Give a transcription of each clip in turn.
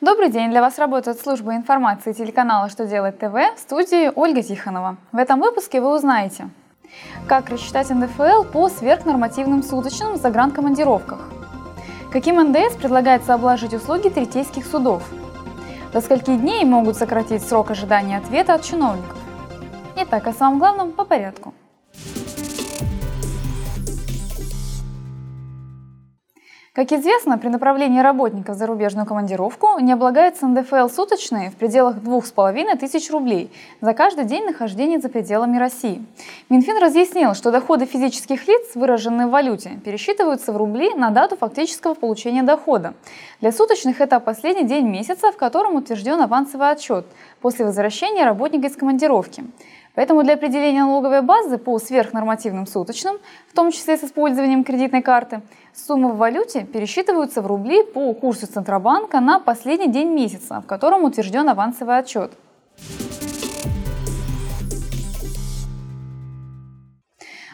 Добрый день! Для вас работает служба информации телеканала «Что делать ТВ» в студии Ольга Тихонова. В этом выпуске вы узнаете, как рассчитать НДФЛ по сверхнормативным суточным загранкомандировках, каким НДС предлагается обложить услуги третейских судов, до скольки дней могут сократить срок ожидания ответа от чиновников. Итак, о самом главном по порядку. Как известно, при направлении работников в зарубежную командировку не облагается НДФЛ суточные в пределах 2500 рублей за каждый день нахождения за пределами России. Минфин разъяснил, что доходы физических лиц, выраженные в валюте, пересчитываются в рубли на дату фактического получения дохода. Для суточных это последний день месяца, в котором утвержден авансовый отчет после возвращения работника из командировки. Поэтому для определения налоговой базы по сверхнормативным суточным, в том числе с использованием кредитной карты, суммы в валюте пересчитываются в рубли по курсу Центробанка на последний день месяца, в котором утвержден авансовый отчет.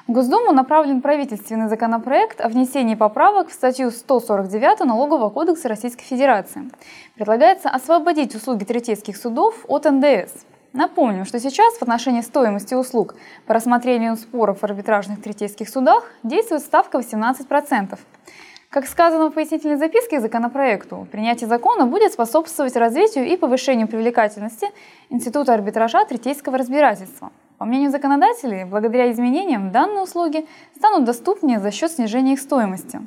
В Госдуму направлен правительственный законопроект о внесении поправок в статью 149 Налогового кодекса Российской Федерации. Предлагается освободить услуги третейских судов от НДС. Напомню, что сейчас в отношении стоимости услуг по рассмотрению споров в арбитражных третейских судах действует ставка 18%. Как сказано в пояснительной записке к законопроекту, принятие закона будет способствовать развитию и повышению привлекательности Института арбитража третейского разбирательства. По мнению законодателей, благодаря изменениям данные услуги станут доступнее за счет снижения их стоимости.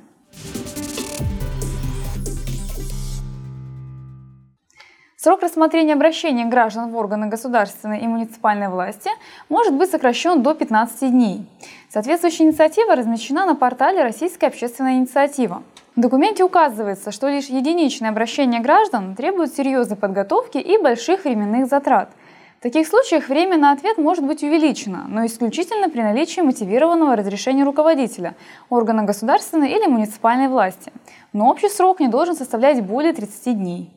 Срок рассмотрения обращения граждан в органы государственной и муниципальной власти может быть сокращен до 15 дней. Соответствующая инициатива размещена на портале «Российская общественная инициатива». В документе указывается, что лишь единичное обращение граждан требует серьезной подготовки и больших временных затрат. В таких случаях время на ответ может быть увеличено, но исключительно при наличии мотивированного разрешения руководителя, органа государственной или муниципальной власти. Но общий срок не должен составлять более 30 дней.